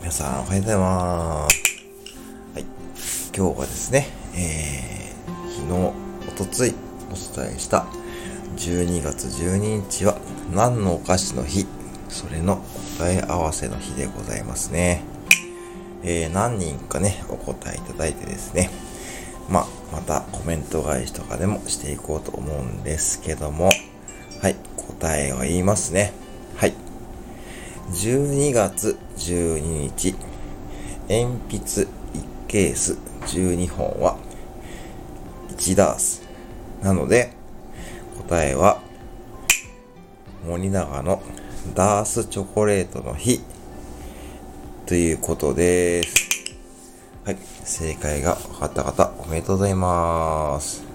皆さんおはようございます。はい。今日はですね、えー、昨日、おとついお伝えした12月12日は何のお菓子の日、それの答え合わせの日でございますね。えー、何人かね、お答えいただいてですね、まあ、またコメント返しとかでもしていこうと思うんですけども、はい、答えを言いますね。はい。12月12日、鉛筆1ケース12本は1ダース。なので、答えは、森永のダースチョコレートの日ということです。はい。正解が分かった方、おめでとうございます。